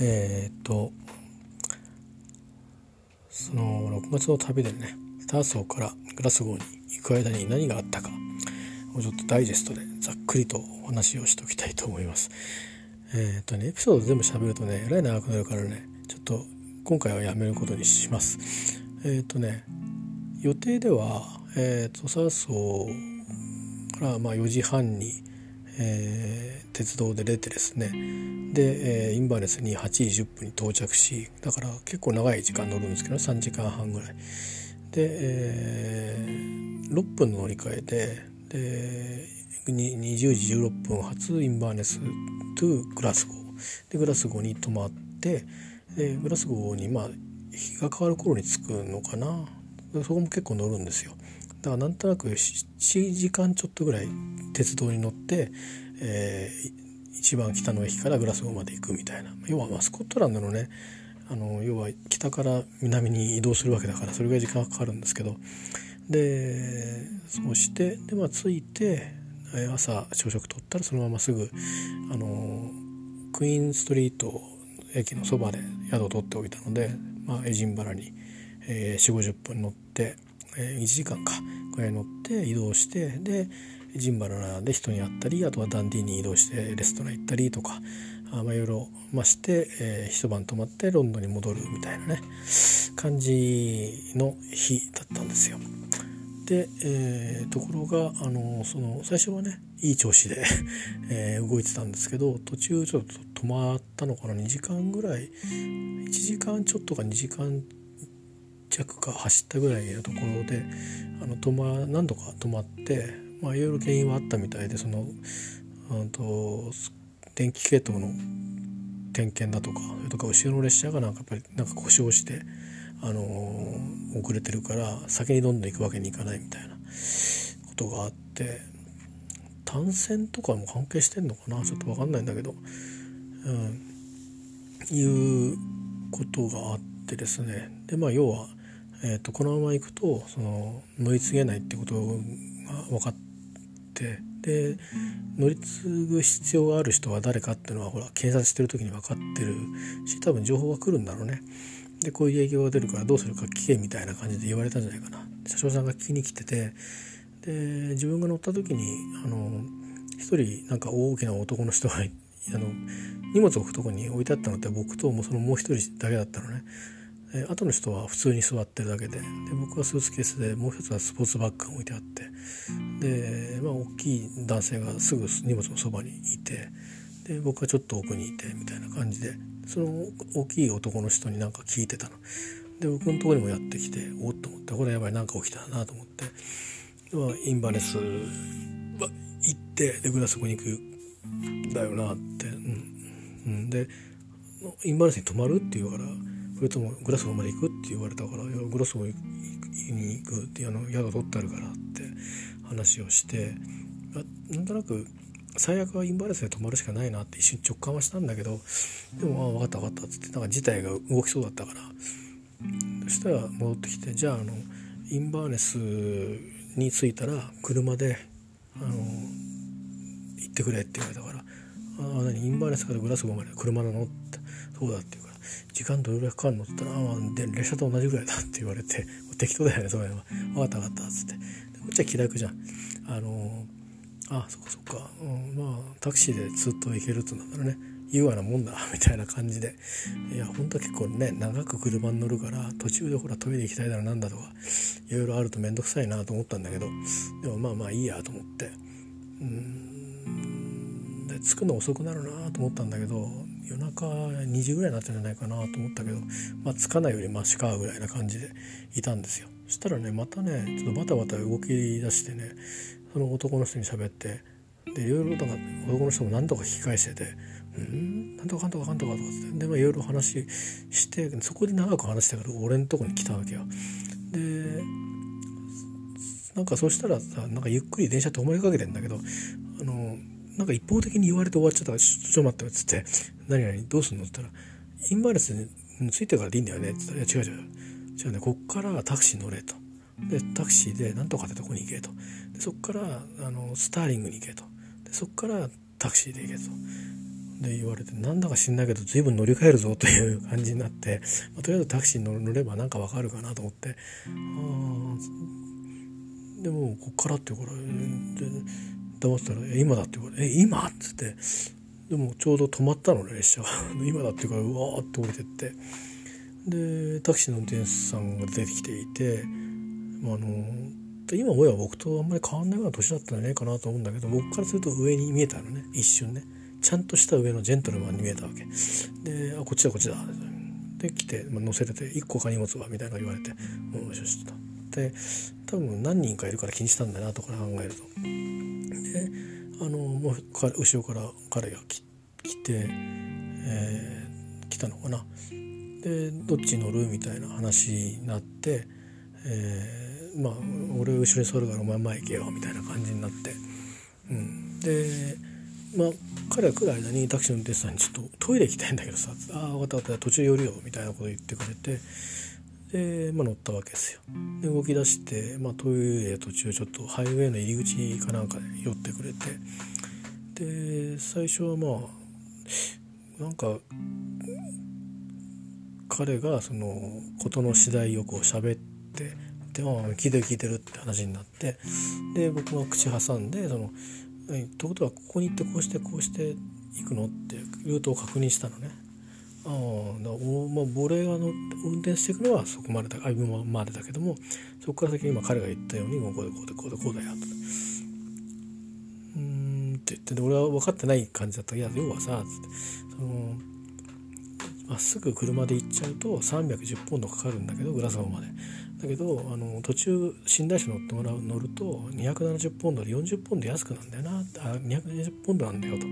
えー、っとその6月の旅でねスターソーからグラスゴーに行く間に何があったかをちょっとダイジェストでざっくりとお話をしておきたいと思います。えー、っとねエピソード全部喋るとねえらい長くなるからねちょっと今回はやめることにします。えー、っとね予定では、えー、とサーソーからまあ4時半にえー、鉄道で出てですねで、えー、インバーネスに8時10分に到着しだから結構長い時間乗るんですけど3時間半ぐらい。で、えー、6分の乗り換えでで20時16分発インバーネストゥグラスゴー。でグラスゴーに泊まってでグラスゴーにまあ日が変わる頃に着くのかな。そこも結構乗るんですよ。だからなんとなく7時間ちょっとぐらい鉄道に乗って、えー、一番北の駅からグラスゴーまで行くみたいな。要はまあスコットランドのねあの要は北から南に移動するわけだからそれぐらい時間がかかるんですけど。でそうしてで、まあ、着いて朝朝食取ったらそのまますぐあのクイーンストリート駅のそばで宿を取っておいたので、まあ、エジンバラに、えー、4 5 0分乗ってえー、1時間かぐらい乗って移動してでジンバラで人に会ったりあとはダンディーに移動してレストラン行ったりとかあまあいろいろまして、えー、一晩泊まってロンドンに戻るみたいなね感じの日だったんですよ。で、えー、ところがあのその最初はねいい調子で えー、動いてたんですけど途中ちょっと止まったのかな2時間ぐらい1時間ちょっとか2時間弱か走ったぐらいのところであの止ま何度か止まってまあいろいろ原因はあったみたいでその、うんと、電気系統の点検だとかそれとか後ろの列車がなんかやっぱりなんか故障してあのー、遅れてるから先にどんどん行くわけにいかないみたいなことがあって単線とかも関係してんのかなちょっと分かんないんだけど、うん、いうことがあってですね。でまあ要はえーと、このままいくとその乗り継げないってことが分かってで乗り継ぐ必要がある人は誰かっていうのはほら検察してる時に分かってるし多分情報が来るんだろうね。でこういう影響が出るからどうするか聞けみたいな感じで言われたんじゃないかな。車掌さんが聞きに来ててで自分が乗った時にあの一人なんか大きな男の人があの荷物を置くとこに置いてあったのって僕ともそのもう一人だけだったのね。え後の人は普通に座ってるだけでで僕はスーツケースでもう一つはスポーツバッグが置いてあってで、まあ、大きい男性がすぐ荷物のそばにいてで僕はちょっと奥にいてみたいな感じでその大きい男の人になんか聞いてたの。で僕のとこにもやってきておっと思ってこれやばい何か起きたなと思ってで、まあ、インバネス行ってでグラスゴに行くだよなって、うんうん、でインバネスに泊まるって言うからそれともグラスゴーまで行くって言われたから「グラスゴーに行く」ってあの宿取ってあるからって話をしてなんとなく最悪はインバレンスで止まるしかないなって一瞬直感はしたんだけどでも「ああ分かった分かった」っつってなんか事態が動きそうだったからそしたら戻ってきてじゃああのインバーネスに着いたら車であの行ってくれって言われたから「ああ何インバーネスからグラスゴーまで車なの?」って「そうだ」って時間どれぐらいかかるの?」って言ったら「ああで列車と同じぐらいだ」って言われて 適当だよねそれは「分かった分かった」っつって。こっちは気楽じゃん。あのあそっかそっか、うん、まあタクシーでずっと行けるってなったらね優雅なもんだ みたいな感じで。いや本当は結構ね長く車に乗るから途中でほらトイレ行きたいだろなんだとかいろいろあると面倒くさいなと思ったんだけど。でもまあまあいいやと思って。うん。で着くの遅くなるなと思ったんだけど夜中2時ぐらいになったんじゃないかなと思ったけど、まあ、着かないよりマシかぐらいな感じでいたんですよ。そしたらねまたねちょっとバタバタ動き出してねその男の人に喋ってでいろいろとか男の人も何とか聞き返してて「うん？なんとかかんとかかんとか」とかって。でまあいろいろ話してそこで長く話してから俺のとこに来たわけよ。でなんかそしたらさなんかゆっくり電車止まりかけてんだけどなんか一方的に言われて終わっちゃったから、ちょっと待って、つって、何々どうすんの？って言ったら、インバレスについてからでいいんだよねって言ったら、いや違う違う。違うね、こっからタクシー乗れと。で、タクシーでなんとかってとこに行けと。でそっから、あの、スターリングに行けと。でそっからタクシーで行けと。で言われてなんだか知んないけど随分乗り換えるぞという感じになって、まあ、とりあえずタクシーに乗ればなんかわかるかなと思ってあでもこっからって言うから黙ってたら「今だ」って言うから「え今?」っつってでもちょうど止まったのね列車が 今だって言うからうわーって降りてってでタクシーの運転手さんが出てきていて、まあ、あの今親は僕とあんまり変わんないような年だったんじゃないかなと思うんだけど僕からすると上に見えたのね一瞬ねちゃんとした上のジェントルマンに見えたわけで「あこっちだこっちだ」で来て、まあ、乗せれて「1個か荷物は」みたいな言われて「もうよしよし」と。で多分何人かいるから気にしたんだなとか考えると。であのもう後ろから彼が来て、えー、来たのかな。でどっち乗るみたいな話になって、えー、まあ俺後ろに座るからお前前行けよみたいな感じになって、うん、でまあ彼が来る間にタクシーの運転手さんにちょっとトイレ行きたいんだけどさ「ああ分かった分かった途中寄るよ」みたいなこと言ってくれてで、まあ、乗ったわけですよ。で動き出して、まあ、トイレ途中ちょっとハイウェイの入り口かなんかで寄ってくれてで最初はまあなんか彼がその事の次第をこう喋ってで、まあ、聞いてる聞いてるって話になってで僕が口挟んでその「ということはここに行ってこうしてこうして行くの?」ってルートを確認したのね。あだおまあ、俺がの運転していくのはそこまでだあ今までだけどもそこから先今彼が言ったようにこうでこうでこうでこうだよと。うんって言って俺は分かってない感じだったいや要はさっつって。そのまっすぐ車で行っちゃうと310ポンドかかるんだけどグラスゴまで。だけどあの途中寝台車乗ってもらう乗ると270ポンドで40ポンド安くなんだよなあ220ポンドなんだよと。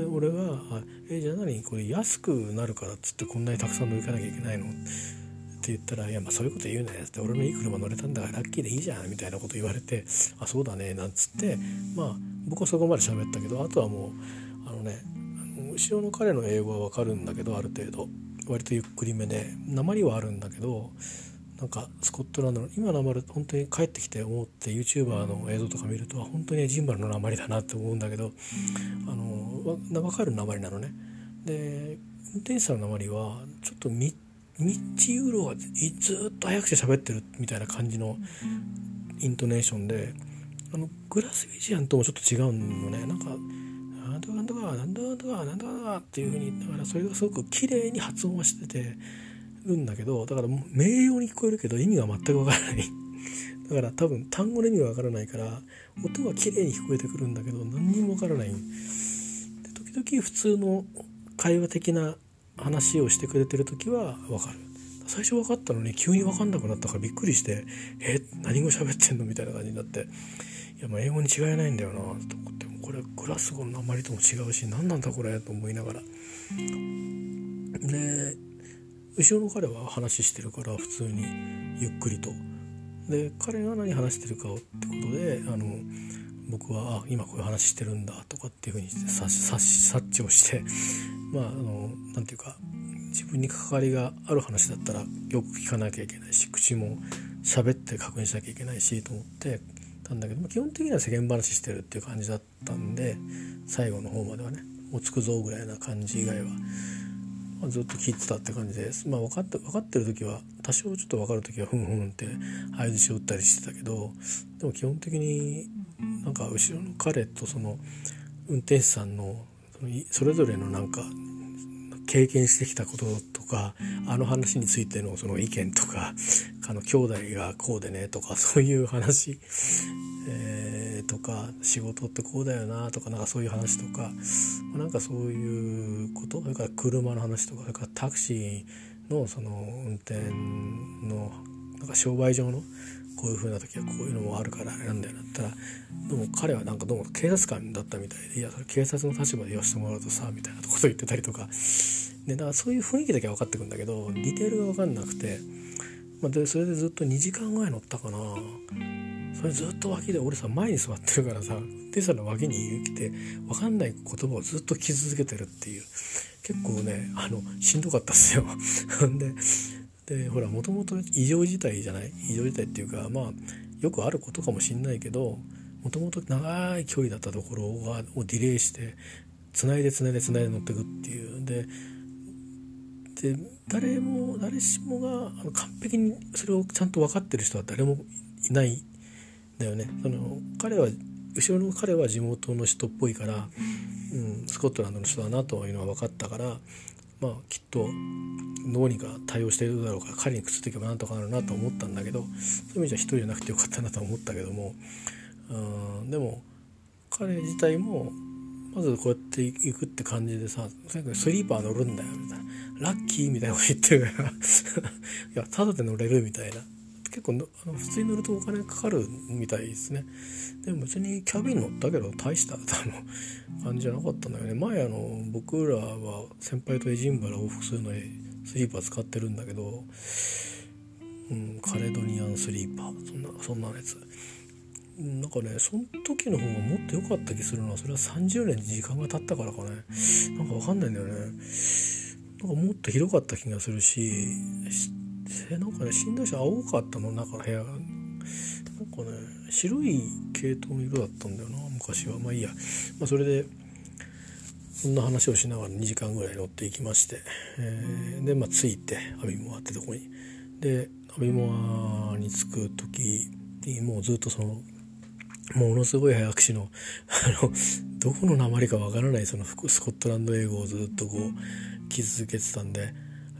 で俺は「えじゃあ何これ安くなるから」っつってこんなにたくさん乗りかなきゃいけないの？って言ったら「いやまあそういうこと言うね」って俺のいい車乗れたんだからラッキーでいいじゃんみたいなこと言われて「あそうだね」なんつってまあ僕はそこまで喋ったけどあとはもうあのね後ろの彼の英語は分かるんだけどある程度。割とゆっくりめで鉛はあるんだけどなんかスコットランドの今の鉛本当に帰ってきて思って YouTuber の映像とか見ると本当にジンバルの鉛だなって思うんだけどあの分かる鉛なのね。で運転手さんの鉛はちょっとミッチユーロがずっと早くて喋ってるみたいな感じのイントネーションであのグラスビジアンともちょっと違うのねなんかなんとかなんとかなんとかなんとかなんとかっていうふうにだからそれがすごく綺麗に発音はしててるんだけどだから名誉に聞こえるけど意味が全くわからない。だから多分単語の意味がわからないから音は綺麗に聞こえてくるんだけど何にもわからない。で時々普通の会話的な話をしてくれてる時はわかる。最初分かったのに急に分かんなくなったからびっくりして「え何語喋ってんの?」みたいな感じになって「いやまあ英語に違いないんだよな」と思ってこれグラスゴの鉛とも違うし何なんだこれ？と思いながら。で後ろの彼は話してるから普通にゆっくりと。で彼が何話してるかってことであの僕はあ今こういう話してるんだとかっていうふうに察察知をしてまああのなんていうか自分に関わりがある話だったらよく聞かなきゃいけないし口も喋って確認しなきゃいけないしと思ってたんだけど基本的には世間話してるっていう感じだったんで最後の方まではね「おつくぞ」ぐらいな感じ以外は、まあ、ずっと聞いてたって感じです。まあ、分かって分かってる時は多少ちょっと分かる時はふんふんって相づちを打ったりしてたけどでも基本的になんか後ろの彼とその運転手さんのそれぞれのなんか経験してきたこととかあの話についてのその意見とかあの兄弟がこうでねとかそういう話、えー、とか仕事ってこうだよなとかなんかそういう話とかなんかそういうことそれから車の話とかそれからタクシーのその運転のなんか商売上のこういう風な時はこういうのもあるからあれなんだよなったらでも彼はなんかどうも警察官だったみたいでいやそれ警察の立場で言わせてもらうとさみたいなこと言ってたりとか。でだからそういう雰囲気だけは分かってくんだけどディテールが分かんなくて、まあ、でそれでずっと2時間ぐらい乗ったかな。それずっと脇で俺さ前に座ってるからさテスラの脇に来て分かんない言葉をずっと聞き続けてるっていう。結構ねあのしんどかったっすよ。ででほらもともと異常事態じゃない？異常事態っていうかまあよくあることかもしんないけどもともと長い距離だったところがをディレイしてつないでつないでつないで乗ってくっていう。でで誰も誰しもが完璧にそれをちゃんと分かってる人は誰もいないだよね。その彼は後ろの彼は地元の人っぽいから、うん、スコットランドの人だなというのは分かったからまあきっとどうにか対応しているだろうから彼にくっついていけばなんとかなるなと思ったんだけどそういう意味じゃ一人じゃなくてよかったなと思ったけどもうんでも彼自体もまずこうやって行くって感じでさスリーパー乗るんだよみたいなラッキーみたいなこと言ってるから いやただで乗れるみたいな結構あの普通に乗るとお金かかるみたいですね。でも別にキャビン乗ったけど大した感じじゃなかったんだよね。前あの僕らは先輩とエジンバラ往復するのにスリーパー使ってるんだけど、うん、カレドニアンスリーパー。そんなそんなやつ。なんかねその時の方がもっと良かった気するのはそれは30年時間が経ったからかね。なんか分かんないんだよね。なんかもっと広かった気がするしえなんかね寝台車青かったの中の部屋。なんかね白い系統の色だったんだよな昔は。まあいいや、まあ、それでそんな話をしながら2時間ぐらい乗っていきまして、えー、でまあ着いてアビモアってとこに。でアビモアに着く時にもうずっとそのものすごい早口のあのどこの鉛かわからないそのスコットランド英語をずっとこう気続けてたんで、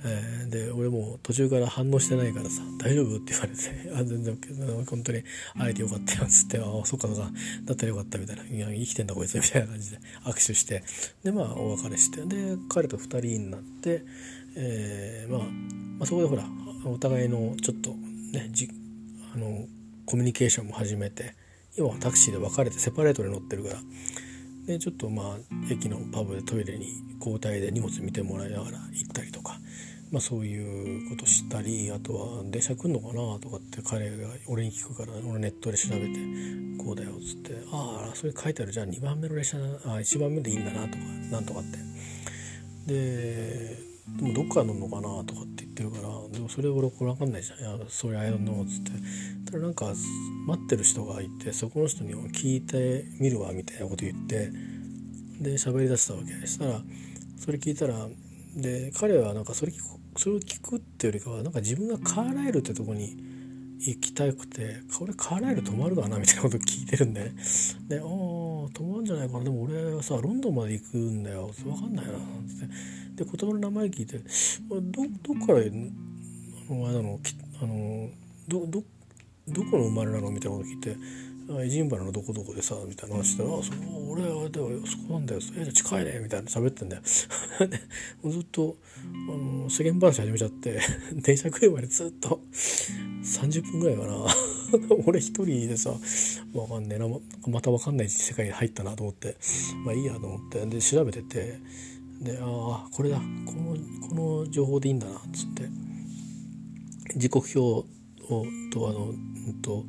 えー、で俺も途中から反応してないからさ「大丈夫?」って言われて「あ全然 OK 本当に会えてよかったよ」っつって「ああそっかそっかだったらよかった」みたいな「いや生きてんだこいつ」みたいな感じで握手してでまあお別れしてで彼と2人になって、えーまあ、まあそこでほらお互いのちょっとねじあのコミュニケーションも始めて。今はタクシーで別れてセパレートで乗ってるからでちょっとまあ駅のパブでトイレに交代で荷物見てもらいながら行ったりとか、まあ、そういうことしたりあとは電車来んのかなとかって彼が俺に聞くから俺ネットで調べてこうだよっつってああそれ書いてある。じゃあ2番目の列車あ1番目でいいんだなとかなんとかって。ででもどっから乗るのかなとかって言ってるからでもそれ俺これ分かんないじゃん「いやそれあやの」っつって。ただなんか待ってる人がいてそこの人に聞いてみるわみたいなこと言ってで喋りだしたわけ。したらそれ聞いたらで彼はなんかそれそれを聞くっていうよりかはなんか自分がカーライルってとこに行きたくて「これカーライル泊まるかな?」みたいなこと聞いてるんでねで「ああ泊まるんじゃないかなでも俺はさロンドンまで行くんだよ分かんないな」っつって。で言葉の名前聞いて「どどっからあのあれなの？あのどどどこの生まれなの?」みたいなこと聞いて「エジンバラのどこどこでさ」みたいな話したら「あそ俺はあれだよそこなんだよ。えじゃ近いね」みたいな喋ってんだよ。ずっとあの世間話始めちゃって電車来るまでずっと30分ぐらいかな。俺一人でさわかんねえな。またわかんない世界に入ったなと思って。まあいいやと思って。で調べててでああこれだ。このこの情報でいいんだな。っつって。時刻表をとあの、うんと、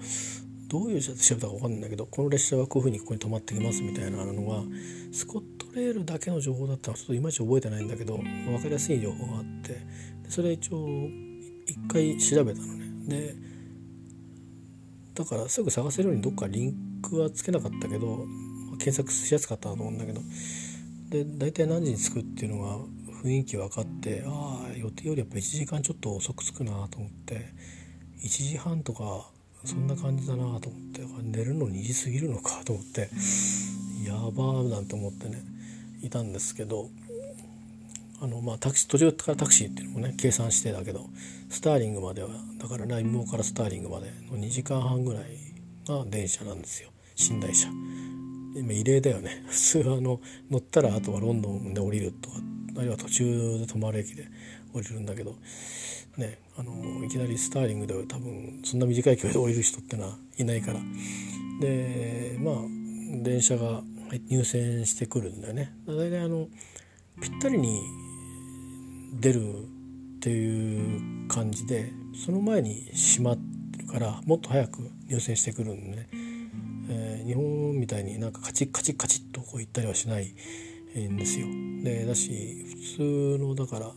どういう調べたか分かんないんだけどこの列車はこういうふうにここに止まってきますみたいなのがスコットレールだけの情報だったらちょっといまいち覚えてないんだけど分かりやすい情報があってそれ一応一回調べたのね。でだからすぐ探せるようにどっかリンクはつけなかったけど検索しやすかったと思うんだけどで大体何時に着くっていうのが雰囲気分かってああ予定よりやっぱ1時間ちょっと遅く着くなと思って1時半とかそんな感じだなと思って寝るの2時過ぎるのかと思ってやばーなんて思ってねいたんですけどあのまあタクシー途中からタクシーっていうのもね計算してだけどスターリングまではだからライムからスターリングまでの2時間半ぐらいが電車なんですよ寝台車。今異例だよね 普通はあの乗ったらあとはロンドンで降りるとかあるいは途中で泊まる駅で降りるんだけどねあのいきなりスターリングでは多分そんな短い距離で降りる人ってのはいないから。でまあ電車が入線してくるんだよね。大体あのぴったりに出るっていう感じでその前に閉まってるからもっと早く入線してくるんでね。えー、日本みたいになんかカチッカチッカチッとこう言ったりはしないんですよ。でだし普通のだから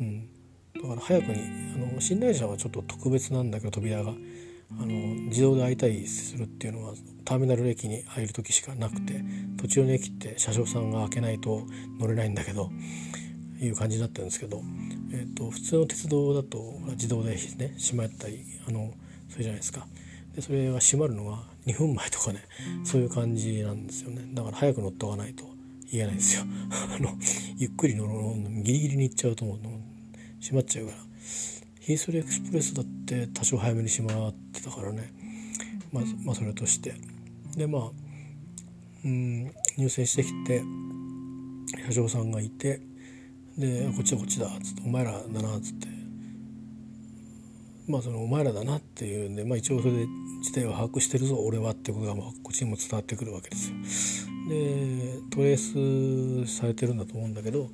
うん。だから早くにあの寝台車はちょっと特別なんだけど扉があの自動で開いたりするっていうのはターミナル駅に入る時しかなくて途中の駅って車掌さんが開けないと乗れないんだけどいう感じになってるんですけど、えーと、普通の鉄道だと自動でね閉まったりあのそれじゃないですか。でそれは閉まるのが2分前とかねそういう感じなんですよね。だから早く乗っておかないといけないですよ。あのゆっくり乗るギリギリに行っちゃうともう閉まっちゃうから。ヒースリーエクスプレスだって多少早めに閉まってたからね。まあ、まあそれとして。でまあうん入選してきて車掌さんがいてで「こっちだこっちだ」っつって「お前らだな」っつって。まあその「お前らだな」っていうんで、まあ、一応それで事態を把握してるぞ俺はってことがまあこっちにも伝わってくるわけですよ。でトレースされてるんだと思うんだけど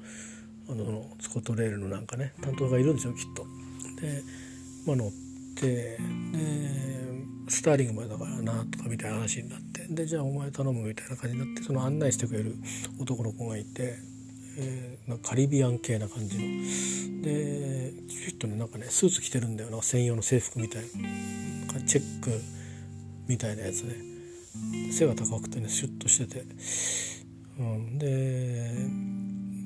あのスコットレールのなんかね担当がいるんでしょきっと。で、まあ、乗ってでスターリングまでだからなとかみたいな話になってでじゃあお前頼むみたいな感じになってその案内してくれる男の子がいて、えー、なんかカリビアン系な感じの。できっとねなんかねスーツ着てるんだよな専用の制服みたいな。チェックみたいなやつね。背が高くてねシュッとしてて、うん、で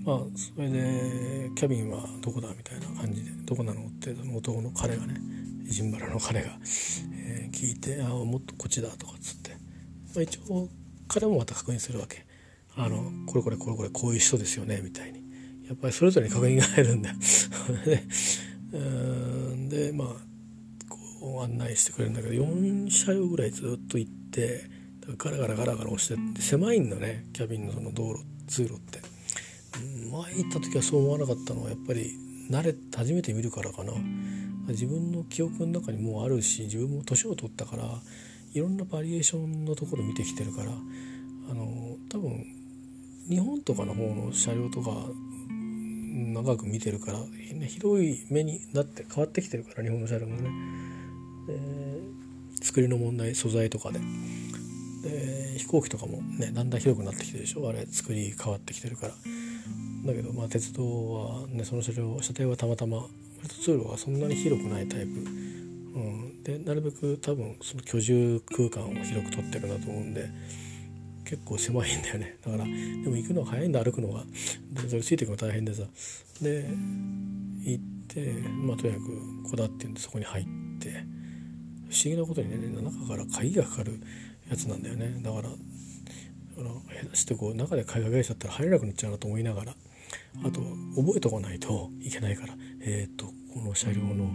まあそれでキャビンはどこだみたいな感じでどこなのって男の彼がねジンバラの彼が、えー、聞いて「ああもっとこっちだ」とかっつって、まあ、一応彼もまた確認するわけ。あのこれこれこれこれこういう人ですよねみたいに。やっぱりそれぞれに確認が入るんだよ。でまあこう案内してくれるんだけど4車両ぐらいずっと行ってガラガラガラガラ押してって狭いんだねキャビンのその道路通路って。前行った時はそう思わなかったのはやっぱり慣れ初めて見るからかな自分の記憶の中にもうあるし自分も年を取ったからいろんなバリエーションのところ見てきてるからあの多分日本とかの方の車両とか長く見てるから広い目になって変わってきてるから日本の車両もね。作りの問題素材とかで。で飛行機とかもねだんだん広くなってきてるでしょ？あれ作り変わってきてるからだけどまあ鉄道はねその車両車体はたまたま通路がそんなに広くないタイプ、うん、でなるべく多分その居住空間を広く取ってるんだと思うんで結構狭いんだよね。だからでも行くのが早いんだ歩くのが。でそれついていくの大変でさ。で行ってまあとにかくこだっていうんでそこに入って。不思議なことにね中から鍵がかかるやつなんだよね。だから下手してこう中で鍵かけちゃったら入れなくなっちゃうなと思いながら。あと覚えとかないといけないから。えっ、ー、とこの車両の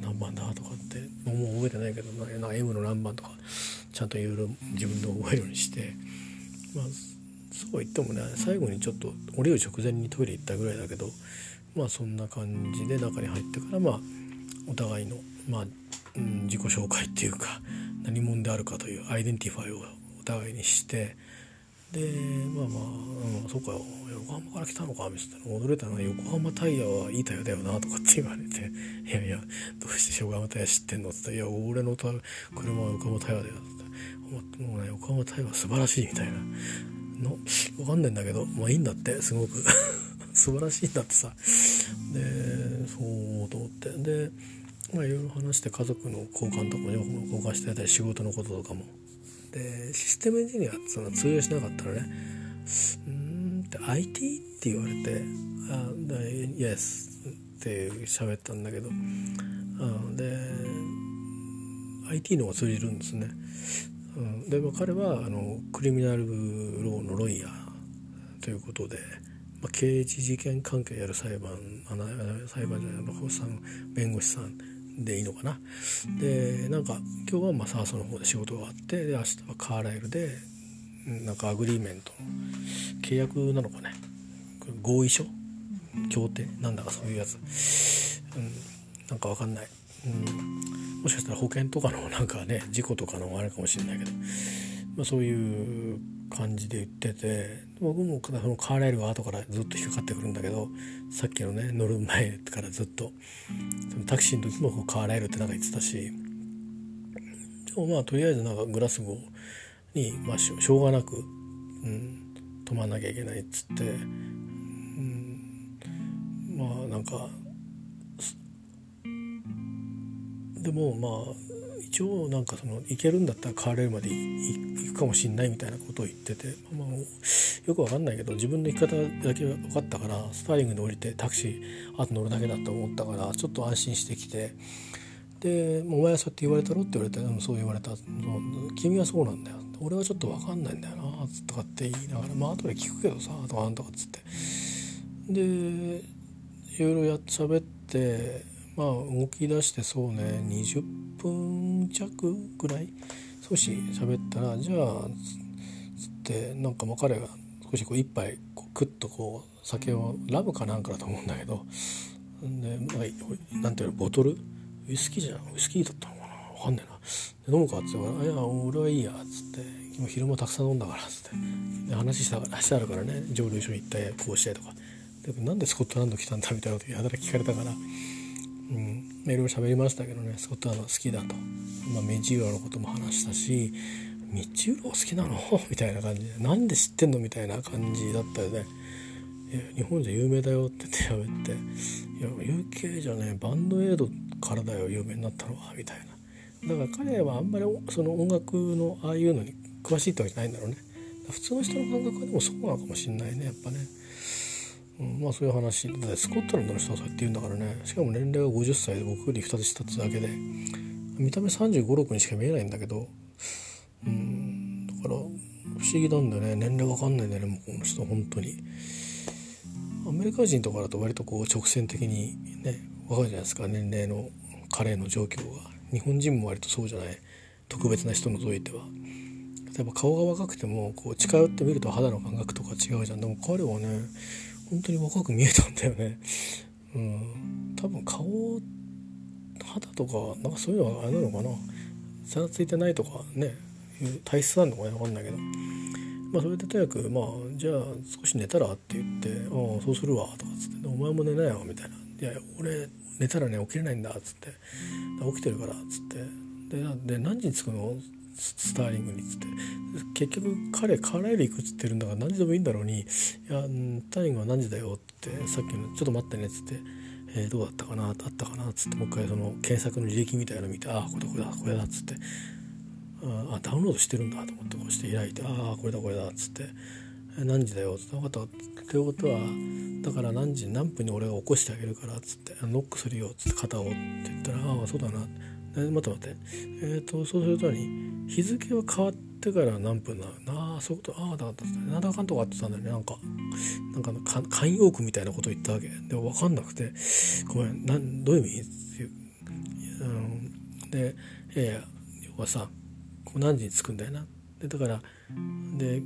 何番だとかってもう覚えてないけどな M の何番とかちゃんといろいろ自分で覚えるようにしてまあそう言ってもね最後にちょっと降りる直前にトイレ行ったぐらいだけどまあそんな感じで中に入ってからまあお互いのまあ、うん、自己紹介っていうか何者であるかという identify をお互いにしてでまあまあ、うん、そうか横浜から来たのかみたいな。驚いたのは横浜タイヤはいいタイヤだよなとかって言われて「いやいやどうして横浜タイヤ知ってんの?」って言ったら「いや俺の車は横浜タイヤだよ」ってもうね横浜タイヤは素晴らしいみたいな。の分かんないんだけどまあいいんだってすごく。素晴らしいんだってさ。でそうと思って。でまあいろいろ話して家族の交換とか情報交換してたり仕事のこととかも。でシステムエンジニアっての通用しなかったらね「うん」って IT って言われて「あで Yes」って喋ったんだけどあで IT の方が通じるんですね。うん、で、彼はあの criminal law の lawyer ということで、まあ、刑事事件関係やる裁判あ裁判じゃないのさん弁護士さんでいいのかな。でなんか今日はまあサーソの方で仕事があってで明日はカーライルでなんか agreement 契約なのかね。合意書？協定？なんだかそういうやつ、うん、なんかわかんない、うん、もしかしたら保険とかのなんかね事故とかのあれかもしれないけど、まあ、そういう感じで言ってて僕もそのカーライルが後からずっと引っかかってくるんだけどさっきのね乗る前からずっとそのタクシーの時もカーライルってなんか言ってたしでもまあとりあえずなんかグラスゴーに、まあ、しょうがなく、うん、止まんなきゃいけないっつって、うん、まあなんかでもまあ一応なんかその行けるんだったらカーレールまで行くかもしんないみたいなことを言ってて、まあ、よくわかんないけど自分の行き方だけ分かったからスパーリングで降りてタクシーあと乗るだけだと思ったからちょっと安心してきてで「お前はそうやって言われたろ?」って言われて「そう言われた」「君はそうなんだよ」俺はちょっと分かんないんだよなとかって言いながら「まあ後で聞くけどさ」とかなんとかっつって。でいろいろやっ喋ってまあ動き出してそうね20分弱ぐらい。少し喋ったらじゃあつってなんかもう彼が少しこう一杯こうクッとこう酒をラムかなんかだと思うんだけどで、まあ、なんていうのボトル？ウイスキーじゃんウイスキーだったのかな？分かんねえな。飲むかっつってから「いや俺はいいや」っつって「今昼もたくさん飲んだから」っつって。話したからしてあるからね蒸留所に行ったこうしてとか。でなんでスコットランド来たんだみたいなことやたら聞かれたからうん、いろいろ喋りましたけどねスコットランド好きだと、まあ、メジーラのことも話したし「ミッチウーロ好きなの?」みたいな感じで「なんで知ってんの?」みたいな感じだったよね。日本じゃ有名だよって手を打って「いや UK じゃねバンドエイドからだよ有名になったのは」みたいなだから彼はあんまりその音楽のああいうのに詳しいってわけじゃないんだろうね普通の人の感覚でもそうなのかもしんないねやっぱね。うん、まあそういう話でスコットランドの人はそうやって言うんだからねしかも年齢が50歳で僕より2つ下ってだけで見た目3 5 6にしか見えないんだけどうん。だから不思議なんだよね。年齢わかんないんだよねもうこの人本当に。アメリカ人とかだと割とこう直線的にねわかるじゃないですか。年齢の彼の状況が。日本人も割とそうじゃない。特別な人の除いては。例えば顔が若くてもこう近寄ってみると肌の感覚とか違うじゃん。でも彼はね本当に若く見えたんだよね。うん、多分顔肌とかなんかそういうのはあれなのかな。差がついてないとかね。体質なのかね分かんないけど。まあそれでとにかくまあじゃあ少し寝たらって言って「ああそうするわ」とかっつって「お前も寝なよ」みたいな「いや俺寝たらね起きれないんだ」っつって「起きてるから」っつって。で「で何時に着くの?」スターリングにっつって。結局彼カーライル行くっつってるんだから何時でもいいんだろうに「いやスターリングは何時だよ」って。さっきの「ちょっと待ってね」っつって「えー、どうだったかな？あったかな」っつって。もう一回その検索の履歴みたいなの見て「ああこれだこれだこれだ」っつって「あダウンロードしてるんだ」と思ってこうして開いて「ああこれだこれだ」っつって「何時だよ」っつって「分かった」っていうことはだから何時何分に俺が起こしてあげるからっつって「ノックするよ」っつって肩をって言ったら「ああそうだな」え、待って待ってえっ、ー、とそうするとに日付は変わってから何分なの？ああそういうことああだからなんだかんとかってたんだよねなんかなんかか慣用句みたいなこと言ったわけ。で分かんなくてごめんなんどういう意味？っていう、ん、でいやいや要はさ何時に着くんだよな。でだからで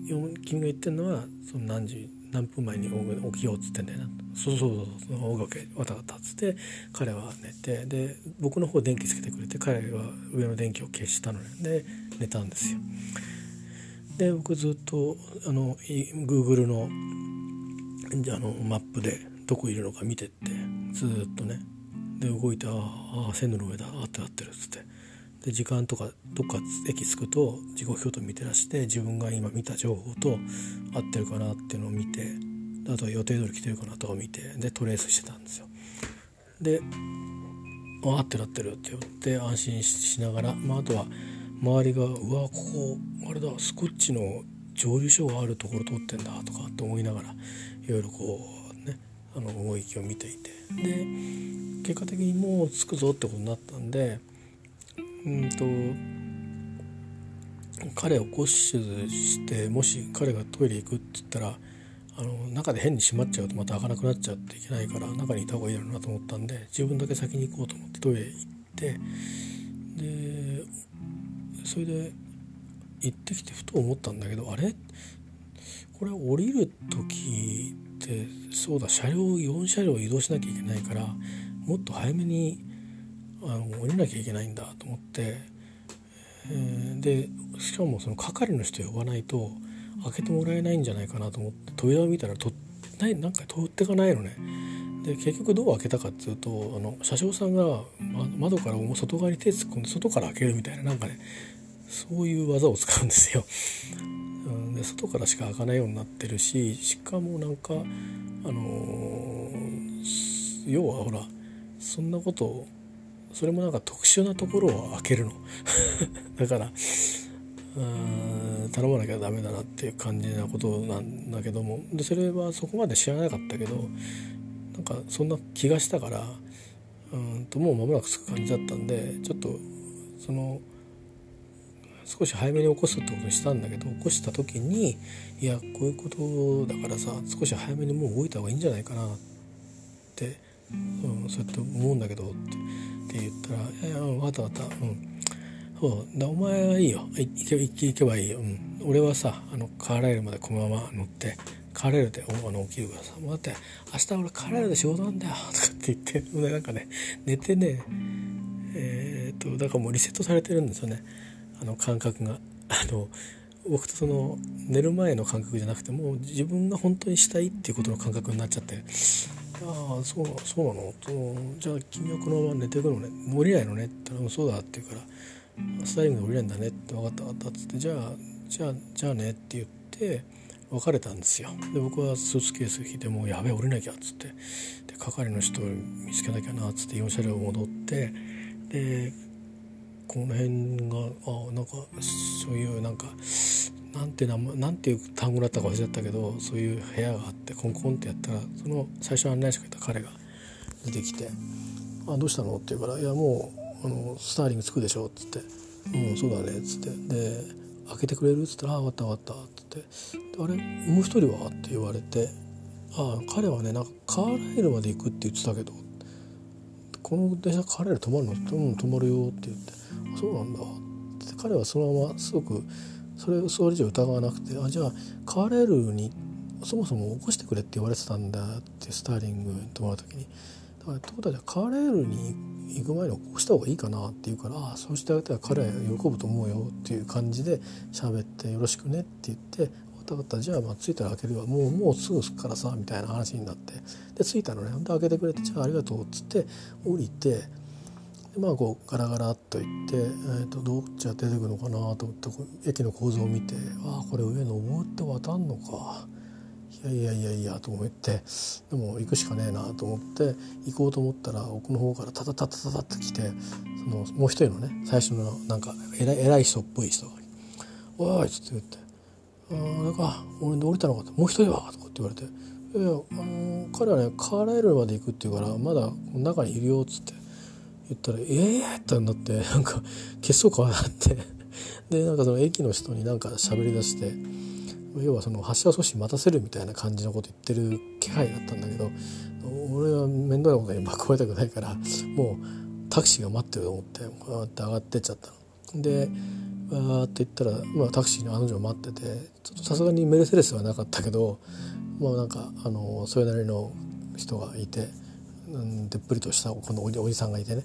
君が言ってるのはその何時何分前に起きようっつってんだよな。そうそうそうそう大掛けわたわたっつって彼は寝てで僕の方電気つけてくれて彼は上の電気を消したので寝たんですよ。で僕ずっとあの Google のあのマップでどこいるのか見てってずっとね。で動いてああ線路の上だあってなってるっつって。で時間とかどっか駅着くと時刻表と見てらして自分が今見た情報と合ってるかなっていうのを見てあとは予定通り来てるかなとか見てでトレースしてたんですよ。で「ああってなってる」って言って安心しながら、まあ、あとは周りが「うわここあれだスコッチの蒸留所があるところ通ってんだ」とかって思いながらいろいろこうねあの動きを見ていてで結果的にもう着くぞってことになったんでうんと彼を起こしてもし彼がトイレ行くって言ったらあの中で変に閉まっちゃうとまた開かなくなっちゃっていけないから中にいた方がいいだろうなと思ったんで自分だけ先に行こうと思ってトイレ行ってでそれで行ってきてふと思ったんだけどあれ？これ降りる時ってそうだ車両4車両移動しなきゃいけないからもっと早めにあの降りなきゃいけないんだと思って、えー、でしかもその係の人呼ばないと開けてもらえないんじゃないかなと思って扉を見たらとないなんか通ってかないのね。で結局どう開けたかっていうとあの車掌さんが、窓から外側に手突っ込んで外から開けるみたいななんかねそういう技を使うんですよ。で外からしか開かないようになってるししかもなんかあのー、要はほらそんなことをそれもなんか特殊なところを開けるの。だから頼まなきゃダメだなっていう感じなことなんだけども。でそれはそこまで知らなかったけどなんかそんな気がしたからうんともう間もなく着く感じだったんでちょっとその少し早めに起こすってことにしたんだけど起こした時にいやこういうことだからさ少し早めにもう動いた方がいいんじゃないかなって、うん、そうやって思うんだけどって。って言ったら「いやいや分かった分かったうん。そうだお前はいいよ。行け行けばいいよ、うん、俺はさあのカーライルまでこのまま乗ってカーライルであの起きるからさもうだって明日俺カーライルで仕事なんだよとかって言ってでなんかね寝てねえー、っとだからもうリセットされてるんですよね。あの感覚が。あの僕とその寝る前の感覚じゃなくてもう自分が本当にしたいっていうことの感覚になっちゃって「ああそうそうなの？じゃあ君はこのまま寝てくのね？降りないのね」って言ったら「そうだ」って言うからスタイリング降りないんだねって分かった分かったっつってじゃあじゃあじゃあねって言って別れたんですよ。で僕はスーツケース引いてもうやべえ降りなきゃっつってで係の人を見つけなきゃなっつって4車両戻ってでこの辺があなんかそういうなんかなんて名なんていう単語だったか忘れちゃったけどそういう部屋があってコンコンってやったらその最初案内してくれた彼が出てきて「あどうしたの?」って言うから「いやもうあのスターリングつくでしょ」っつって「うんそうだね」っつってで「開けてくれる?」っつったら「あ分かった分かった」っつって「あれ？もう一人は?」って言われて「あ彼はねなんかカーライルまで行くって言ってたけどこの電車カーライル止まるの?」って「うん止まるよ」って言って「そうなんだ」って彼はそのまますごくそれそれ以上疑わなくて「あじゃあカーライルにそもそも起こしてくれ」って言われてたんだってスターリングに泊まる時に。だからってことはじゃあカーレールに行く前に起こした方がいいかなって言うから「ああそうしてあげたら彼は喜ぶと思うよ」っていう感じで喋って「よろしくね」って言って「分かった。じゃあまあ着いたら開けるわ。もうもうすぐ着くからさ」みたいな話になって。で着いたのね。で開けてくれて「じゃあありがとう」っつって降りてまあこうガラガラっと行って、えー、とどっちが出てくるのかなと思って駅の構造を見て「ああこれ上登って渡んのか」いやいやいやいやと思ってでも行くしかねえなと思って行こうと思ったら奥の方からタタタタタタって来てそのもう一人のね最初のなんか偉い偉い人っぽい人が「おい!」っつって言って「ああれか俺で降りたのか」って「もう一人は?」とかって言われて「いや、あの彼はねカーライルまで行くって言うからまだ中にいるよ」っつって言ったら「ええー!」ってなってなんか血相変わってでなんかその駅の人になんか喋りだして。要はその発車を少し待たせるみたいな感じのこと言ってる気配だったんだけど俺は面倒なことに巻き込まれたくないからもうタクシーが待ってると思ってこうやって上がってっちゃったの。でわーって言ったら、まあ、タクシーに案の定待っててちょっとさすがにメルセデスはなかったけどまあなんかあのそれなりの人がいて、でっぷりとしたこのおじさんがいてね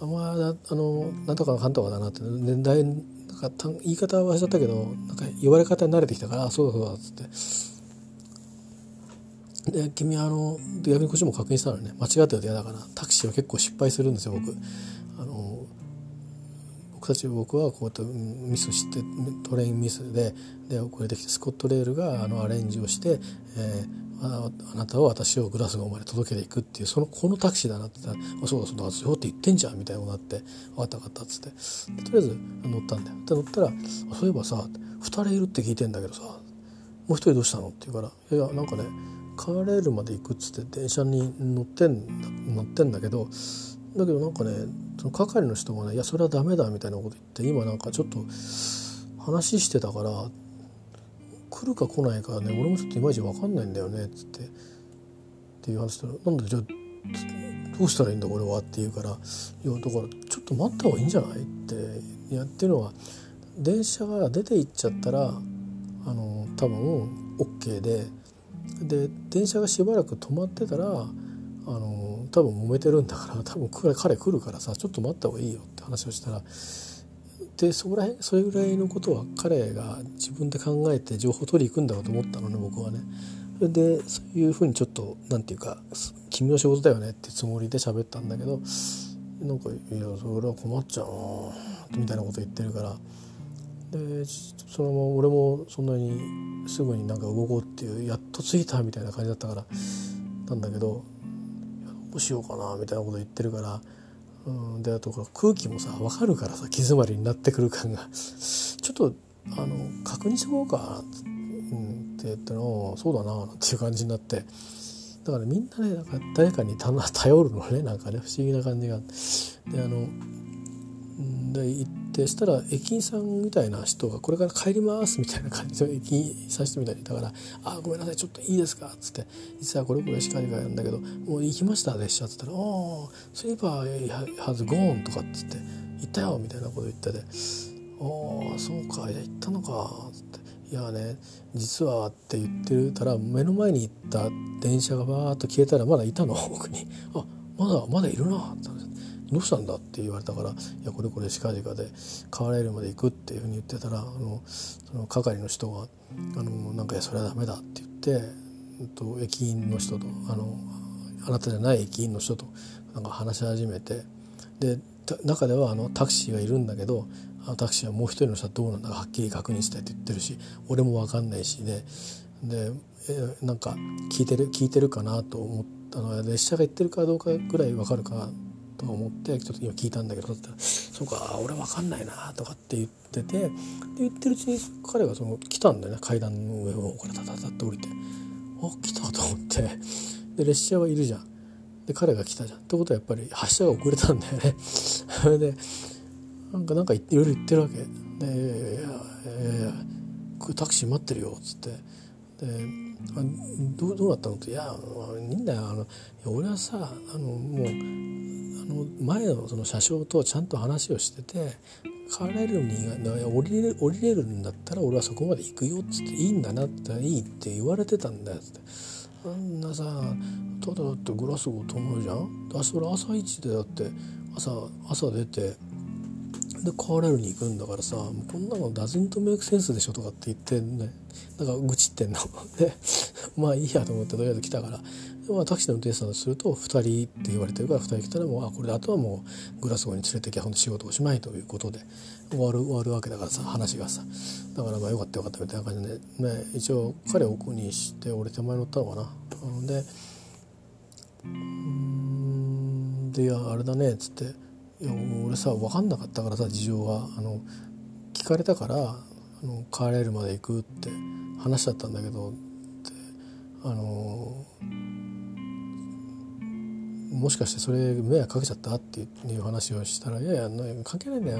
あまああのなんとかかんとかだなって年代なんか言い方は忘れちゃったけどなんか言われ方に慣れてきたから「あそうだそうだ」っつって。で君あの逆にこっちも確認したのね間違ってると嫌だからタクシーは結構失敗するんですよ僕。僕はこうやってミスしてトレインミスでで遅れてきてスコットレールがあのアレンジをして、えー、あなたは私をグラスゴーまで届けていくっていうそのこのタクシーだなって言ったら「あそうだそうだそうって言ってんじゃん」みたいなことになって「分かった分かった」っつってとりあえず乗ったんだよ。で乗ったら「そういえばさ2人いるって聞いてんだけどさもう一人どうしたの?」って言うから「いやなんかねカーレールまで行くっつって電車に乗ってん乗ってんだけどだけどなんかねその係の人がね「いやそれはダメだ」みたいなこと言って今なんかちょっと話してたから来るか来ないかね俺もちょっといまいち分かんないんだよねっつってっていう話したら「なんでじゃあどうしたらいいんだ俺は」って言うから「いやだからちょっと待った方がいいんじゃない?」ってやってるのは電車が出て行っちゃったらあの多分 OK でで電車がしばらく止まってたらあの多分揉めてるんだから多分彼来るからさちょっと待った方がいいよって話をしたらでそこら辺それぐらいのことは彼が自分で考えて情報取りに行くんだろうと思ったのね僕はね。でそういうふうにちょっと何て言うか「君の仕事だよね」ってつもりで喋ったんだけどなんか「いやそれは困っちゃうな」みたいなこと言ってるからでそのまま俺もそんなにすぐになんか動こうっていうやっと着いたみたいな感じだったからなんだけどうしようかなみたいなこと言ってるからうん、であと空気もさ分かるからさ気詰まりになってくる感が。ちょっとあの確認しようか、うん、って言ったのそうだなっていう感じになって。だからみんなねなんか誰かに頼るのねなんかね不思議な感じが。であので行ってしたら駅員さんみたいな人がこれから帰りますみたいな感じで駅員さん人みたいにだから「あごめんなさいちょっといいですか」っつって「実はこれこれしかりがやんだけどもう行きました列車」っつったら「ああスリーパーハズゴーン」とかっつって「行ったよ」みたいなこと言ってて「ああそうかいや行ったのか」っつって「いやね実は」って言ってるたら目の前に行った電車がバーッと消えたらまだいたの？奥に「あまだまだいるな」ってどうしたんだ?」って言われたから「いやこれこれ近々で川原るまで行く」っていうふうに言ってたらあのその係の人が「あのなんかそれはダメだ」って言って、えっと、駅員の人とあのあなたじゃない駅員の人となんか話し始めてで中ではあのタクシーがいるんだけどタクシーはもう一人の人はどうなんだかはっきり確認したいって言ってるし俺も分かんないしででえなんか聞いてる聞いてるかなと思ったの列車が行ってるかどうかぐらい分かるかと思ってちょっと今聞いたんだけど「そうか俺分かんないな」とかって言っててで言ってるうちに彼がその来たんだよね階段の上をこれタタタって降りて「あ来た」と思って。で列車はいるじゃん。で彼が来たじゃん。ってことはやっぱり発車が遅れたんだよね。そ れでなんかなんかいろいろ言ってるわけ。で「いやいやいやタクシー待ってるよ」っつって。であどどうなったの？って「いやいいんだよ。あの俺はさあのもうあの前のその車掌とちゃんと話をしてて帰れるに降りれ降りれるんだったら俺はそこまで行くよっつっていいんだなっていいって言われてたんだよっつって。あんなさただだってグラスゴー泊まるじゃん？だそれ朝一でだって朝朝出てでカーレルに行くんだからさこんなのダズントメイクセンスでしょとかって言ってね。なんか愚痴ってんの。でまあいいやと思ってとりあえず来たから。まあ、タクシーの運転手さんとすると2人って言われてるから2人来たらもうあこれあとはもうグラスゴーに連れてきゃほんと仕事おしまいということで。終わる終わるわけだからさ話がさ。だからまあよかったよかったみたいな感じで、ね、一応彼を奥にして俺手前乗ったのかな。でうんで「いやあれだね」っつって「いや俺さ分かんなかったからさ事情が。あの聞かれたからあの帰れるまで行くって話だったんだけどあのもしかしてそれ迷惑かけちゃったっていう話をしたら「いやいや関係ないんだよ」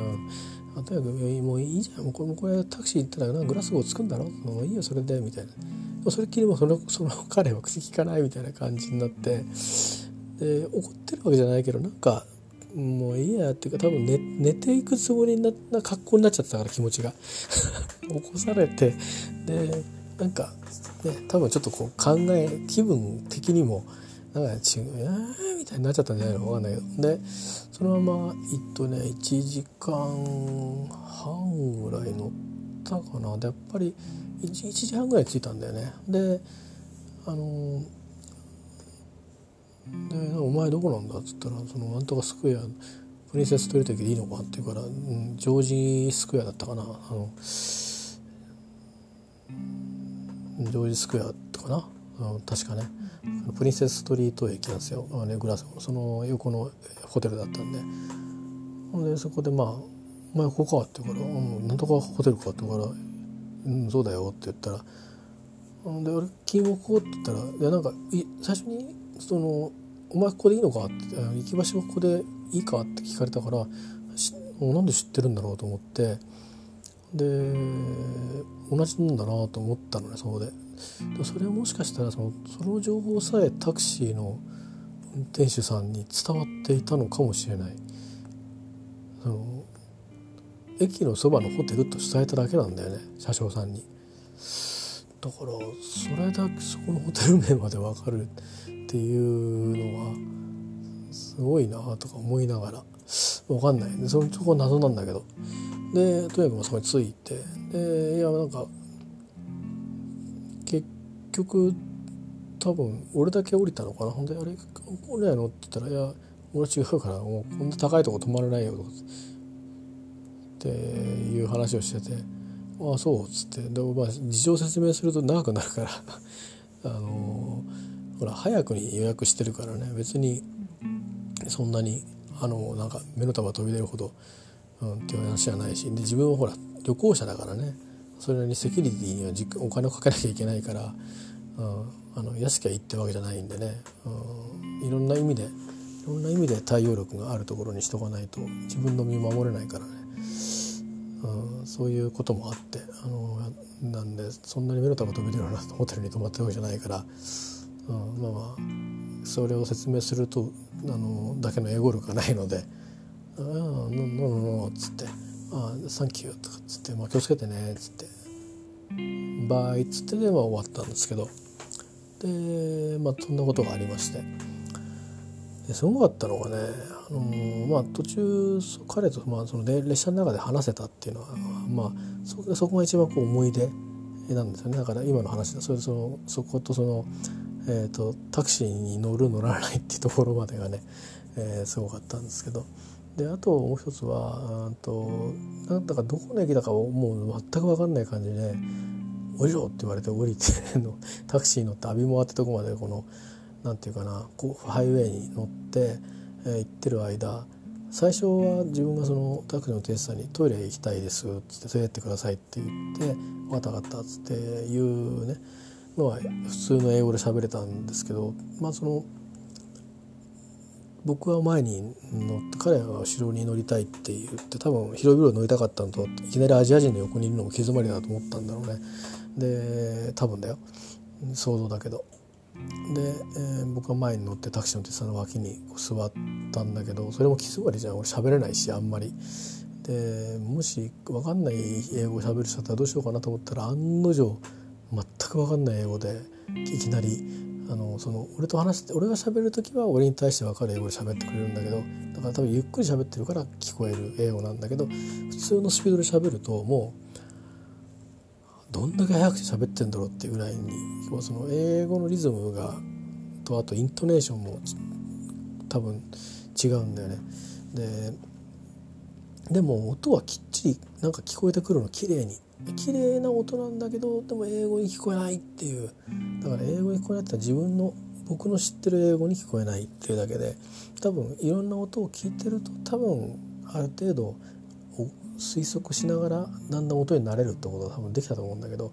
あとにかくもういいじゃん。もうこれこれタクシー行ったらなグラスゴーつくんだろ？もういいよそれで。みたいな。それっきりもそのその彼は口聞かないみたいな感じになって。で怒ってるわけじゃないけどなんかもういいやっていうか多分寝寝ていくつもりな格好になっちゃったから気持ちが。起こされてでなんかね多分ちょっとこう考え気分的にもなんか違うえーみたいになっちゃったんじゃないの？か分かんないけど。でそのままえっとね1時間半ぐらい乗ったかな。でやっぱり 1, 1時半ぐらい着いたんだよね。であので「お前どこなんだ?」っつったら「そのなんとかスクエアプリンセストリート駅でいいのか?」って言うから、ジョージスクエアだったかな？あのジョージスクエアとかな、うん、確かねプリンセスストリート駅なんですよ、あね、グラスその横のホテルだったんでほんでそこでまあ「お前ここか?」って言うから「うん、なんとかホテルか?」って言うから「うんそうだよ」って言ったら「で俺金をここ?」って言ったら「いやなんかい最初にその「お前ここでいいのか?」って「行き場所はここでいいか?」って聞かれたからなんで知ってるんだろうと思ってで同じなんだなと思ったのねそこで。それはもしかしたらそのその情報さえタクシーの運転手さんに伝わっていたのかもしれないその駅のそばのホテルと伝えただけなんだよね車掌さんにだからそれだけそこのホテル名まで分かるっていうのはすごいなとか思いながら分かんない。でそのとこ謎なんだけど。でとにかくそこに着いて。でいやなんか結局多分俺だけ降りたのかな？ほんで「あれ降りないの?」って言ったら「いや俺違うからもうこんな高いとこ止まれないよ」とかって。いう話をしてて「ああそう」っつって。でまあ事情説明すると長くなるから。あのほら早くに予約してるからね。別にそんなにあのなんか目の束飛び出るほど、うん、っていう話じゃないし。で自分はほら旅行者だからね。それなりにセキュリティにはお金をかけなきゃいけないから、うん、あの安きゃいいってわけじゃないんでね、うん、いろんな意味でいろんな意味で対応力があるところにしとかないと自分の身を守れないからね、うん、そういうこともあってあのなんでそんなに目の玉飛び出るようなホテルに泊まってるわけじゃないから、うん、まあまあそれを説明するとあのだけの英語力がないので「ああノーノーノー」っつって「ああサンキュー」とかっつって「まあ、気をつけてね」っつって「バイ」っつってで、まあ、終わったんですけどでまあそんなことがありましてですごかったのがね、あの、まあ、途中彼と、まあ、その列車の中で話せたっていうのは、まあ、そそこが一番こう思い出なんですよね。だから今の話だ。それそのそことその、えーと、タクシーに乗る乗らないっていうところまでがね、えー、すごかったんですけど。であともう一つはとなんだかどこの駅だかもう全く分かんない感じで降りろって言われて降りてのタクシーに乗って阿炎回ってとこまでこの何て言うかなこうハイウェイに乗って、えー、行ってる間最初は自分がそのタクシーの運転手さんに「トイレ行きたいです」っつって「連れてってください」って言って「分かった分かった」っつって言うね。のは普通の英語で喋れたんですけどまあその僕は前に乗って彼は後ろに乗りたいって言って多分広々乗りたかったのといきなりアジア人の横にいるのも気詰まりだと思ったんだろうね。で多分だよ。想像だけど。で、えー、僕は前に乗ってタクシーの手さんの脇に座ったんだけどそれも気詰まりじゃん。俺喋れないしあんまり。でもし分かんない英語を喋る人だったらどうしようかなと思ったら案の定全く分かんない英語でいきなりあのその俺と話して俺が喋る時は俺に対して分かる英語で喋ってくれるんだけどだから多分ゆっくり喋ってるから聞こえる英語なんだけど普通のスピードで喋るともうどんだけ早く喋ってんだろうっていうぐらいにその英語のリズムがとあとイントネーションも多分違うんだよね。ででも音はきっちりなんか聞こえてくるの綺麗に綺麗な音なんだけどでも英語に聞こえないっていう。だから英語に聞こえないって自分の僕の知ってる英語に聞こえないっていうだけで多分いろんな音を聞いてると多分ある程度推測しながらだんだん音になれるってことが多分できたと思うんだけど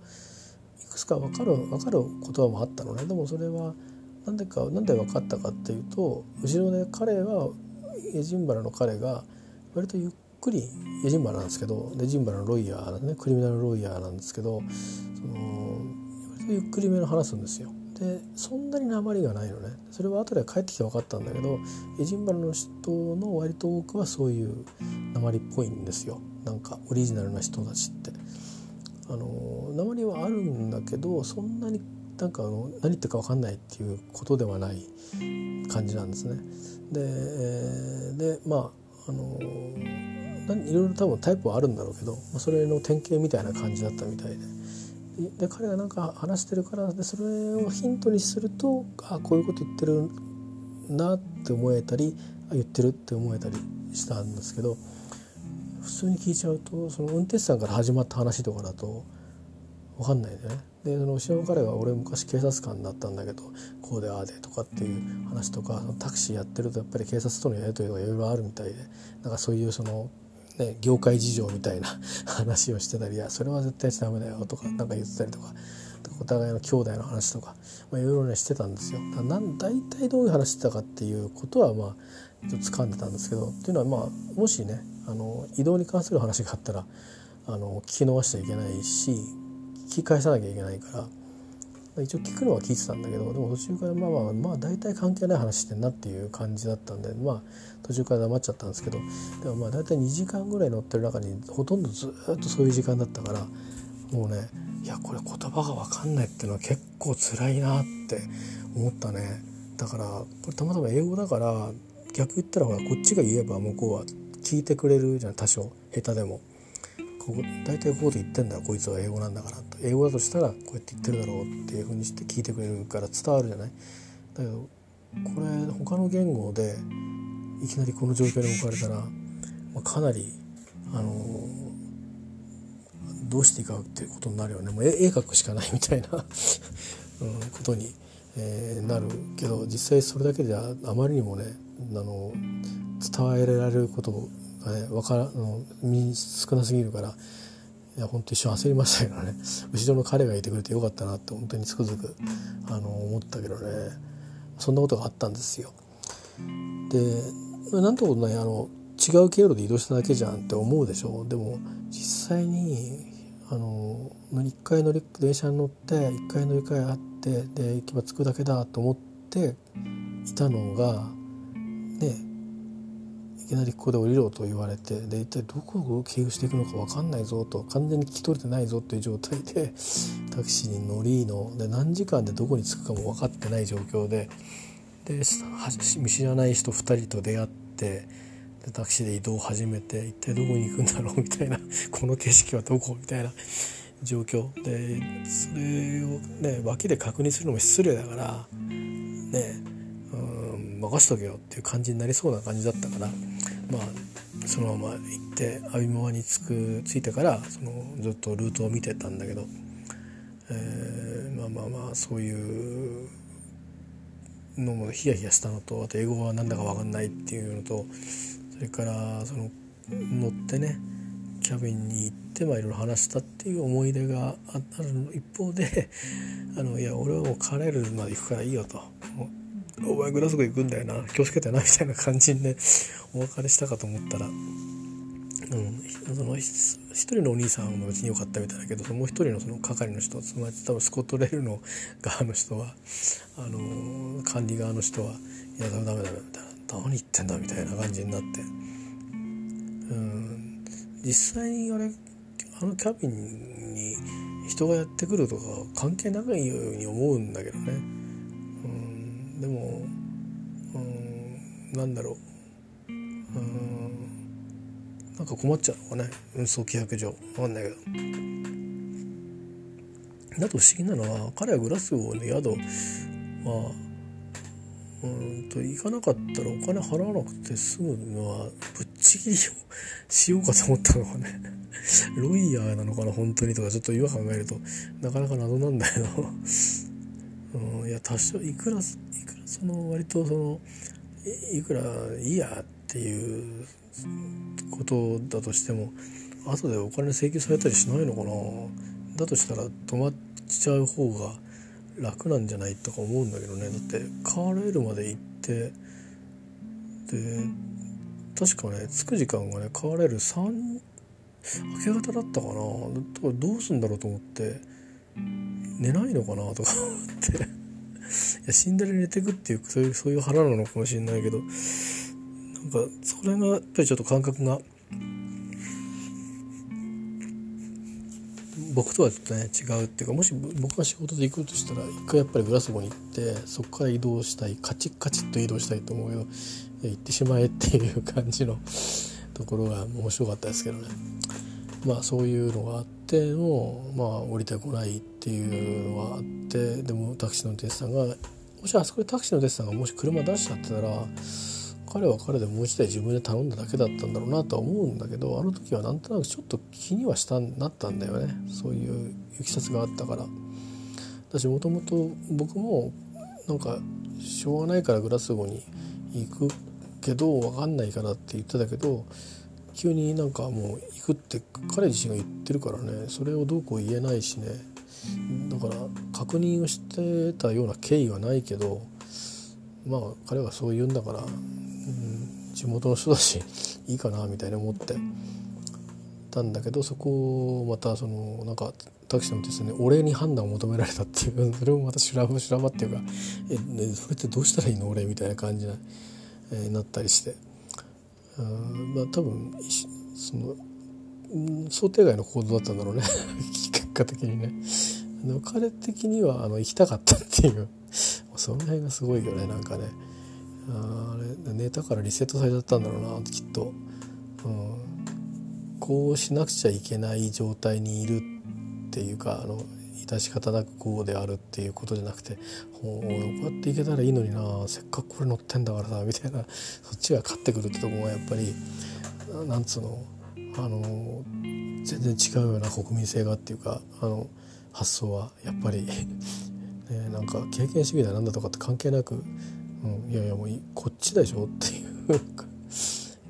いくつか分かる分かる言葉もあったのね。でもそれは何でか何で分かったかっていうと後ろで彼はエジンバラの彼が割とゆっくりエジンバラなんですけどエジンバラのロイヤーなんねクリミナルロイヤーなんですけどそのゆっくりめの話すんですよ。でそんなに鉛がないのねそれは後で帰ってきて分かったんだけどエジンバラの人の割と多くはそういう鉛っぽいんですよなんかオリジナルな人たちって。あの鉛はあるんだけどそんなになんかあの何言ってるか分かんないっていうことではない感じなんですね。で,、え、でまああのいろいろ多分タイプはあるんだろうけど、まあ、それの典型みたいな感じだったみたいで。で彼がなんか話してるからでそれをヒントにするとあこういうこと言ってるなって思えたり言ってるって思えたりしたんですけど普通に聞いちゃうとその運転手さんから始まった話とかだと分かんないよね。でその後ろの彼は俺昔警察官だったんだけどこうでああでとかっていう話とかタクシーやってるとやっぱり警察とのやり取りとかいろいろあるみたいでなんかそういうそのね、業界事情みたいな 話をしてたり「いやそれは絶対しちゃダメだよ」とか何か言ってたりとかお互いの兄弟の話とか、まあ、いろいろねしてたんですよ。なん大体どういう話してたかっていうことはまあちょっと掴んでたんですけどっていうのはまあもしねあの移動に関する話があったらあの聞き逃しちゃいけないし聞き返さなきゃいけないから一応聞くのは聞いてたんだけどでも途中からまあまあまあ大体関係ない話してんなっていう感じだったんでまあ途中から黙っちゃったんですけどでもまあ大体2時間ぐらい乗ってる中にほとんどずっとそういう時間だったからもうねいやこれ言葉が分かんないっていうのは結構辛いなって思ったね。だからこれたまたま英語だから逆言ったらほらこっちが言えば向こうは聞いてくれるじゃん多少。下手でも。ここ大体こういうこと言ってんだこいつは英語なんだから英語だとしたらこうやって言ってるだろうっていうふうにして聞いてくれるから伝わるじゃない？だけどこれ他の言語でいきなりこの状況に置かれたら、まあ、かなりあのどうしていいかっていうことになるよね。もう絵描くしかないみたいな うん、ことに、えー、なるけど実際それだけではあまりにもねあの伝えられることがね分からの少なすぎるからいや本当一瞬焦りましたけどね。後ろの彼がいてくれてよかったなって本当につくづくあの思ったけどね。そんなことがあったんですよ。でなんとことないあの違う経路で移動しただけじゃんって思うでしょでも実際にあの1回乗り電車に乗って1回乗り換えあってで行けば着くだけだと思っていたのがねいきなりここで降りろと言われてで一体どこを経由していくのか分かんないぞと完全に聞き取れてないぞという状態でタクシーに乗りので何時間でどこに着くかも分かってない状況でで見知らない人2人と出会ってでタクシーで移動を始めて一体どこに行くんだろうみたいな この景色はどこみたいな状況。でそれをね脇で確認するのも失礼だからねうん任しとけよっていう感じになりそうな感じだったからまあそのまま行って阿炎川に着く着いてからそのずっとルートを見てたんだけど、えー、まあまあまあそういうのもヒヤヒヤしたのとあと英語は何だか分かんないっていうのとそれからその乗ってねキャビンに行ってまあいろいろ話したっていう思い出がある一方であのいや俺はもうカレールまで行くからいいよと。お前グラスゴー行くんだよな気をつけてなみたいな感じにねお別れしたかと思ったら、うん、その一人のお兄さんは別に良かったみたいだけどもう一人のその係の人つまり多分スコットレールの側の人はあの管理側の人は「いやダメダメダメ」みたいな「何言ってんだ」みたいな感じになって。うん実際にあれあのキャビンに人がやってくるとか関係ないように思うんだけどね。でもうんなんだろう。うんなんか困っちゃうのかね。運送規約上。分かんないけど。だと不思議なのは彼はグラスゴーの宿はうんと行かなかったらお金払わなくて済むのはぶっちぎりをしようかと思ったのがね。ロイヤーなのかな本当にとかちょっと今考えるとなかなか謎なんだけど。うん、いや多少いくらいくらその割とそのいくらいいやっていうことだとしても後でお金請求されたりしないのかな。だとしたら止まっちゃう方が楽なんじゃないとか思うんだけどね。だってカーレールまで行ってで確かね着く時間がねカーレール3明け方だったかな。どうすんだろうと思って。寝ないのかなとか思って。いや死んだら寝てくっていうそういうそういう腹なのかもしれないけどなんかそれがやっぱりちょっと感覚が僕とはちょっとね違うっていうかもし僕が仕事で行くとしたら一回やっぱりグラスゴーに行ってそこから移動したいカチッカチッと移動したいと思うけど行ってしまえっていう感じのところが面白かったですけどね。まあそういうのがあってのまあ降りてこないっていうのがあってでもタクシーの運転手さんがもしあそこでタクシーの運転手さんがもし車出しちゃってたら彼は彼でもう一台自分で頼んだだけだったんだろうなとは思うんだけどあの時はなんとなくちょっと気にはしたなったんだよね。そういういきさつがあったから。私もともと僕もなんかしょうがないからグラスゴーに行くけど分かんないからって言ってたけど急になんかもう行くって彼自身が言ってるからね。それをどうこう言えないしね。だから確認をしてたような経緯はないけどまあ彼はそう言うんだから、うん、地元の人だし いいかなみたいに思って。たんだけどそこをまたそのなんかタクシーの運転手にお礼に判断を求められたっていうそれもまた修羅場修羅場っていうかえ、ね、それってどうしたらいいの俺みたいな感じに、えー、なったりして。あまあ多分その想定外の行動だったんだろうね。結果的にね。彼的にはあの行きたかったっていう。その辺がすごいよねなんかね。あれ寝たからリセットされちゃったんだろうなきっと、うん、こうしなくちゃいけない状態にいるっていうかあの致し方なくこうであるっていうことじゃなくてこうやっていけたらいいのになせっかくこれ乗ってんだからさみたいなそっちが勝ってくるってとこがやっぱりなんつうのあの全然違うような国民性がっていうかあの発想はやっぱり ね、なんか経験主義だなんだとかって関係なくうん、いやいやもうこっちでしょっていう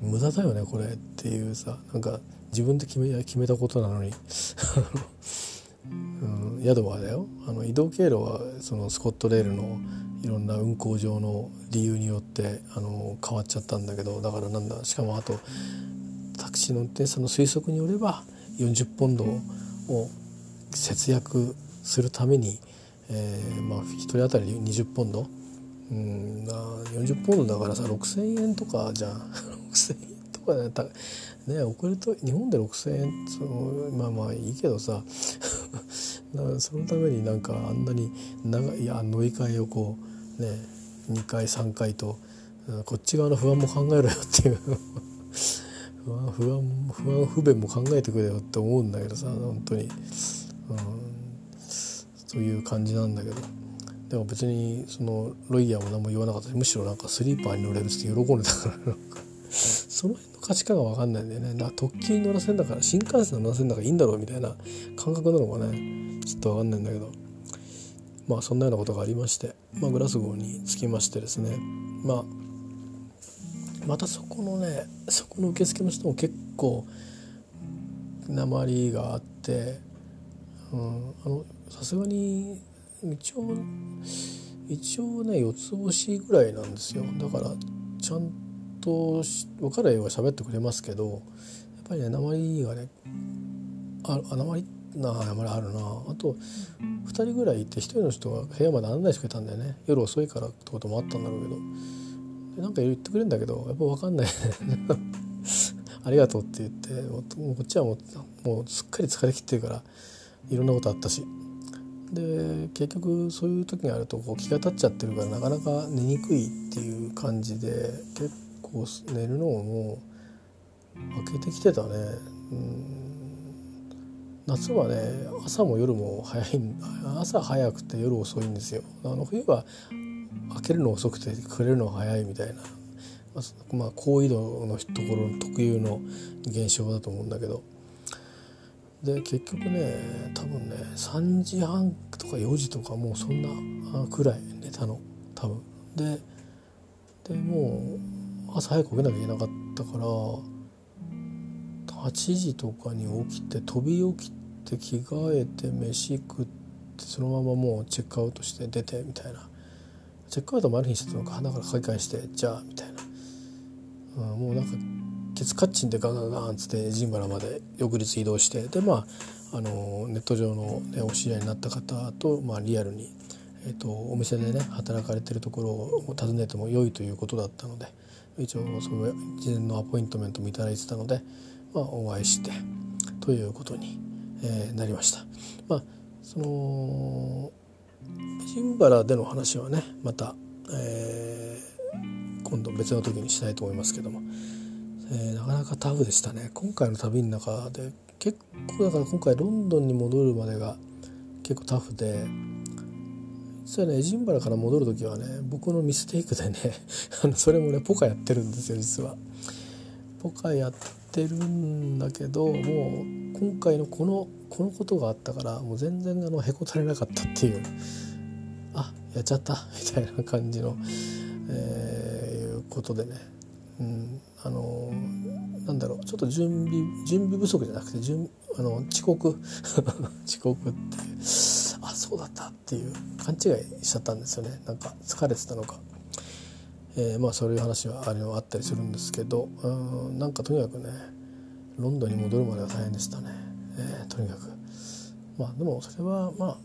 無駄だよねこれっていうさなんか自分で決め決めたことなのに、うん、宿はだよ。あの移動経路はそのスコットレールのいろんな運行上の理由によってあの変わっちゃったんだけどだからなんだしかもあとタクシーの運転手さんの推測によれば40ポンドを節約するために、えー、まあ1人当たり20ポンド？うん40ポンドだからさ6,000円とかじゃん。6,000円とかねたね遅れと日本で6,000円そのまあまあいいけどさ。らそのためになんかあんなに長いや乗り換えをこうね2回3回とこっち側の不安も考えろよっていう。不安不安不安不便も考えてくれよって思うんだけどさ本当に、うん、そういう感じなんだけど。でも別にそのロイヤーも何も言わなかったしむしろなんかスリーパーに乗れるって喜んでたからなんか。その辺の価値観が分かんないんだよね。な特急に乗らせんだから新幹線乗らせんだからいいんだろうみたいな感覚なのかね。ちょっと分かんないんだけどまあそんなようなことがありまして、まあ、グラスゴーに着きましてですねまあまたそこのねそこの受付の人も結構鉛があって、うん、あのさすがに一応一応ね四つ星ぐらいなんですよ。だからちゃんと分かる英語は喋ってくれますけどやっぱりね鉛がねあ鉛ってな鉛あるなあと2人ぐらいいて1人の人が部屋まで案内してくれたんだよね。夜遅いからってこともあったんだろうけど。でなんか言ってくれるんだけどやっぱ分かんない。ありがとうって言ってこっちはもうもうすっかり疲れきってるからいろんなことあったし。で結局そういう時があるとこう気が立っちゃってるからなかなか寝にくいっていう感じで結構寝るのをもう開けてきてたね。うん。夏はね朝も夜も早い朝早くて夜遅いんですよ。あの冬は開けるの遅くてくれるの早いみたいな。まあ高緯度のところの特有の現象だと思うんだけど。で結局ね多分ね3時半とか4時とかもうそんなくらい寝たの。多分。ででもう朝早く起きなきゃいけなかったから8時とかに起きて飛び起きて着替えて飯食ってそのままもうチェックアウトして出てみたいな。チェックアウトもある日にしてたのかだから書き換えしてじゃあみたいな、うん、もうなんかケツカッチンでガンガンガンっつってジンバラまで翌日移動してでまああのネット上の、ね、お知り合いになった方と、まあ、リアルに、えーと、お店でね働かれてるところを訪ねても良いということだったので一応その事前のアポイントメントも頂いてたので、まあ、お会いしてということに、えー、なりました。まあそのジンバラでの話はねまた、えー、今度別の時にしたいと思いますけども。えー、なかなかタフでしたね今回の旅の中で結構だから今回ロンドンに戻るまでが結構タフで実はねエジンバラから戻る時はね僕のミステイクでね あのそれもねポカやってるんですよ実は。ポカやってるんだけどもう今回のこのこのことがあったからもう全然あのへこたれなかったっていう。あやっちゃったみたいな感じの、えー、いうことでね、うん、あのなんだろうちょっと準備準備不足じゃなくて準あの遅刻。遅刻って。あそうだったっていう勘違いしちゃったんですよね。なんか疲れてたのか、えー、まあそういう話はあれはあったりするんですけどうんなんかとにかくねロンドンに戻るまでは大変でしたね、えー、とにかく。まあでもそれはまあ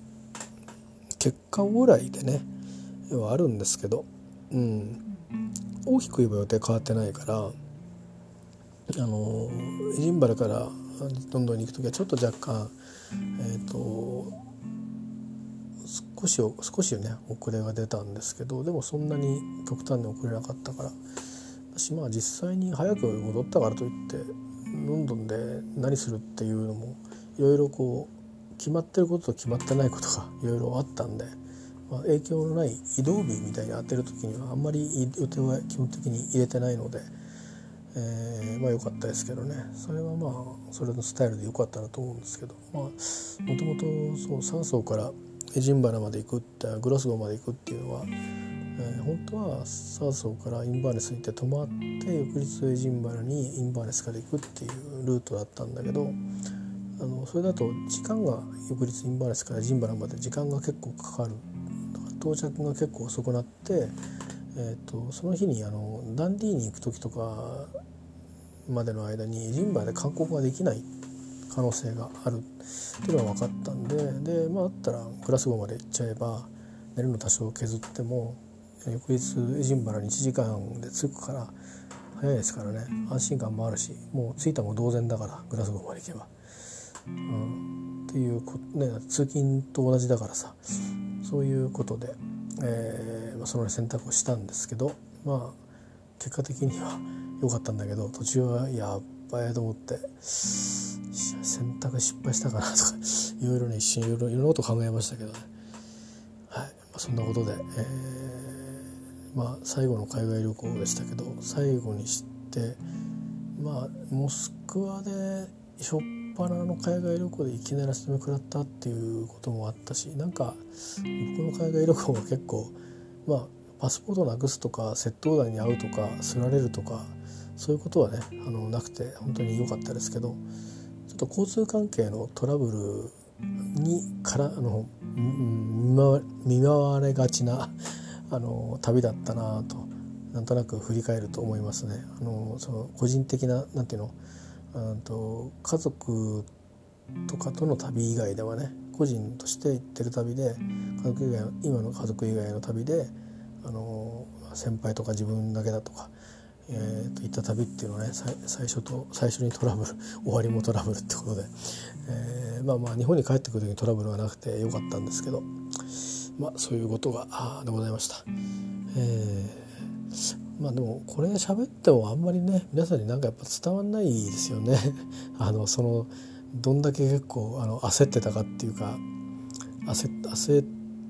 結果オーライでねはあるんですけどうん。大きく言えば予定変わってないからあのエジンバラからロンドンに行く時はちょっと若干えっ、ー、と少し少しね遅れが出たんですけどでもそんなに極端に遅れなかったから私まあ実際に早く戻ったからといってロンドンで何するっていうのもいろいろこう決まってることと決まってないことがいろいろあったんで、まあ、影響のない移動日みたいに当てる時にはあんまり予定は基本的に入れてないので。えー、まあ良かったですけどねそれはまあそれのスタイルで良かったなと思うんですけどまあもともと3層からエジンバラまで行くってグラスゴーまで行くっていうのは、えー、本当はサウソーからインバーネス行って泊まって翌日エジンバラにインバーネスから行くっていうルートだったんだけどあのそれだと時間が翌日インバーネスからジンバラまで時間が結構かかる到着が結構遅くなって、えーと、その日にあのダンディーに行く時とかまでの間にジンバラで観光ができない可能性があるっていうのが分かったんでで、まあ、あったらグラスゴーまで行っちゃえば寝るの多少削っても翌日エジンバラに1時間で着くから早いですからね。安心感もあるしもう着いたも同然だからグラスゴーまで行けば。うん、っていうこ、ね、通勤と同じだからさ。そういうことで、えーまあ、その選択をしたんですけどまあ結果的には 良かったんだけど途中はやっばいと思って選択失敗したかなとか いろいろね一瞬いろいろいろなこと考えましたけどね。はい、まあ、そんなことで、えー、まあ最後の海外旅行でしたけど最後にしてまあモスクワでしょっぱなの海外旅行でいきなり休み食らったっていうこともあったしなんか僕の海外旅行は結構まあパスポートなくすとか窃盗団に会うとかすられるとかそういうことはねあのなくて本当に良かったですけどちょっと交通関係のトラブルにからあの見舞われがちなあの旅だったなとなんとなく振り返ると思いますね。あのその個人的ななんていうのうんと家族とかとの旅以外ではね個人として行ってる旅で家族以外今の家族以外の旅であの先輩とか自分だけだとかえー、といった旅っていうのはね最初と最初にトラブル 終わりもトラブルってことで、えー、まあまあ日本に帰ってくる時にトラブルはなくてよかったんですけどまあそういうことがあでございました。えー、まあでもこれ喋ってもあんまりね皆さんになんかやっぱ伝わんないですよね。あのそのどんだけ結構あの焦ってたかっていうか焦焦っ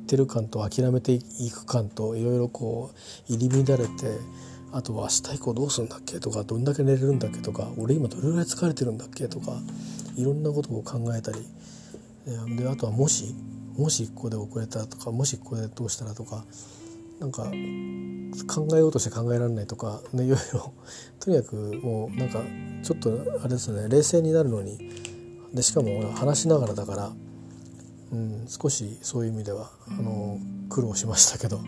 てる感と諦めていく感といろいろこう入り乱れてあとは明日以降どうするんだっけ？とかどんだけ寝れるんだっけ？とか俺今どれぐらい疲れてるんだっけ？とかいろんなことを考えたりであとはもしもしここで遅れたとかもしここでどうしたらとかなんか考えようとして考えられないとか、ね、いろいろ。とにかくもうなんかちょっとあれですね冷静になるのに。でしかも話しながらだから、うん、少しそういう意味ではあの苦労しましたけど。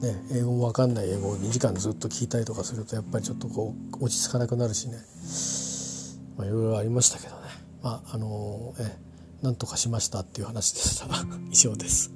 ね、英語も分かんない英語を2時間ずっと聞いたりとかするとやっぱりちょっとこう落ち着かなくなるしね、まあ、いろいろありましたけどね。まああのえ。なんとかしましたっていう話でした 以上です。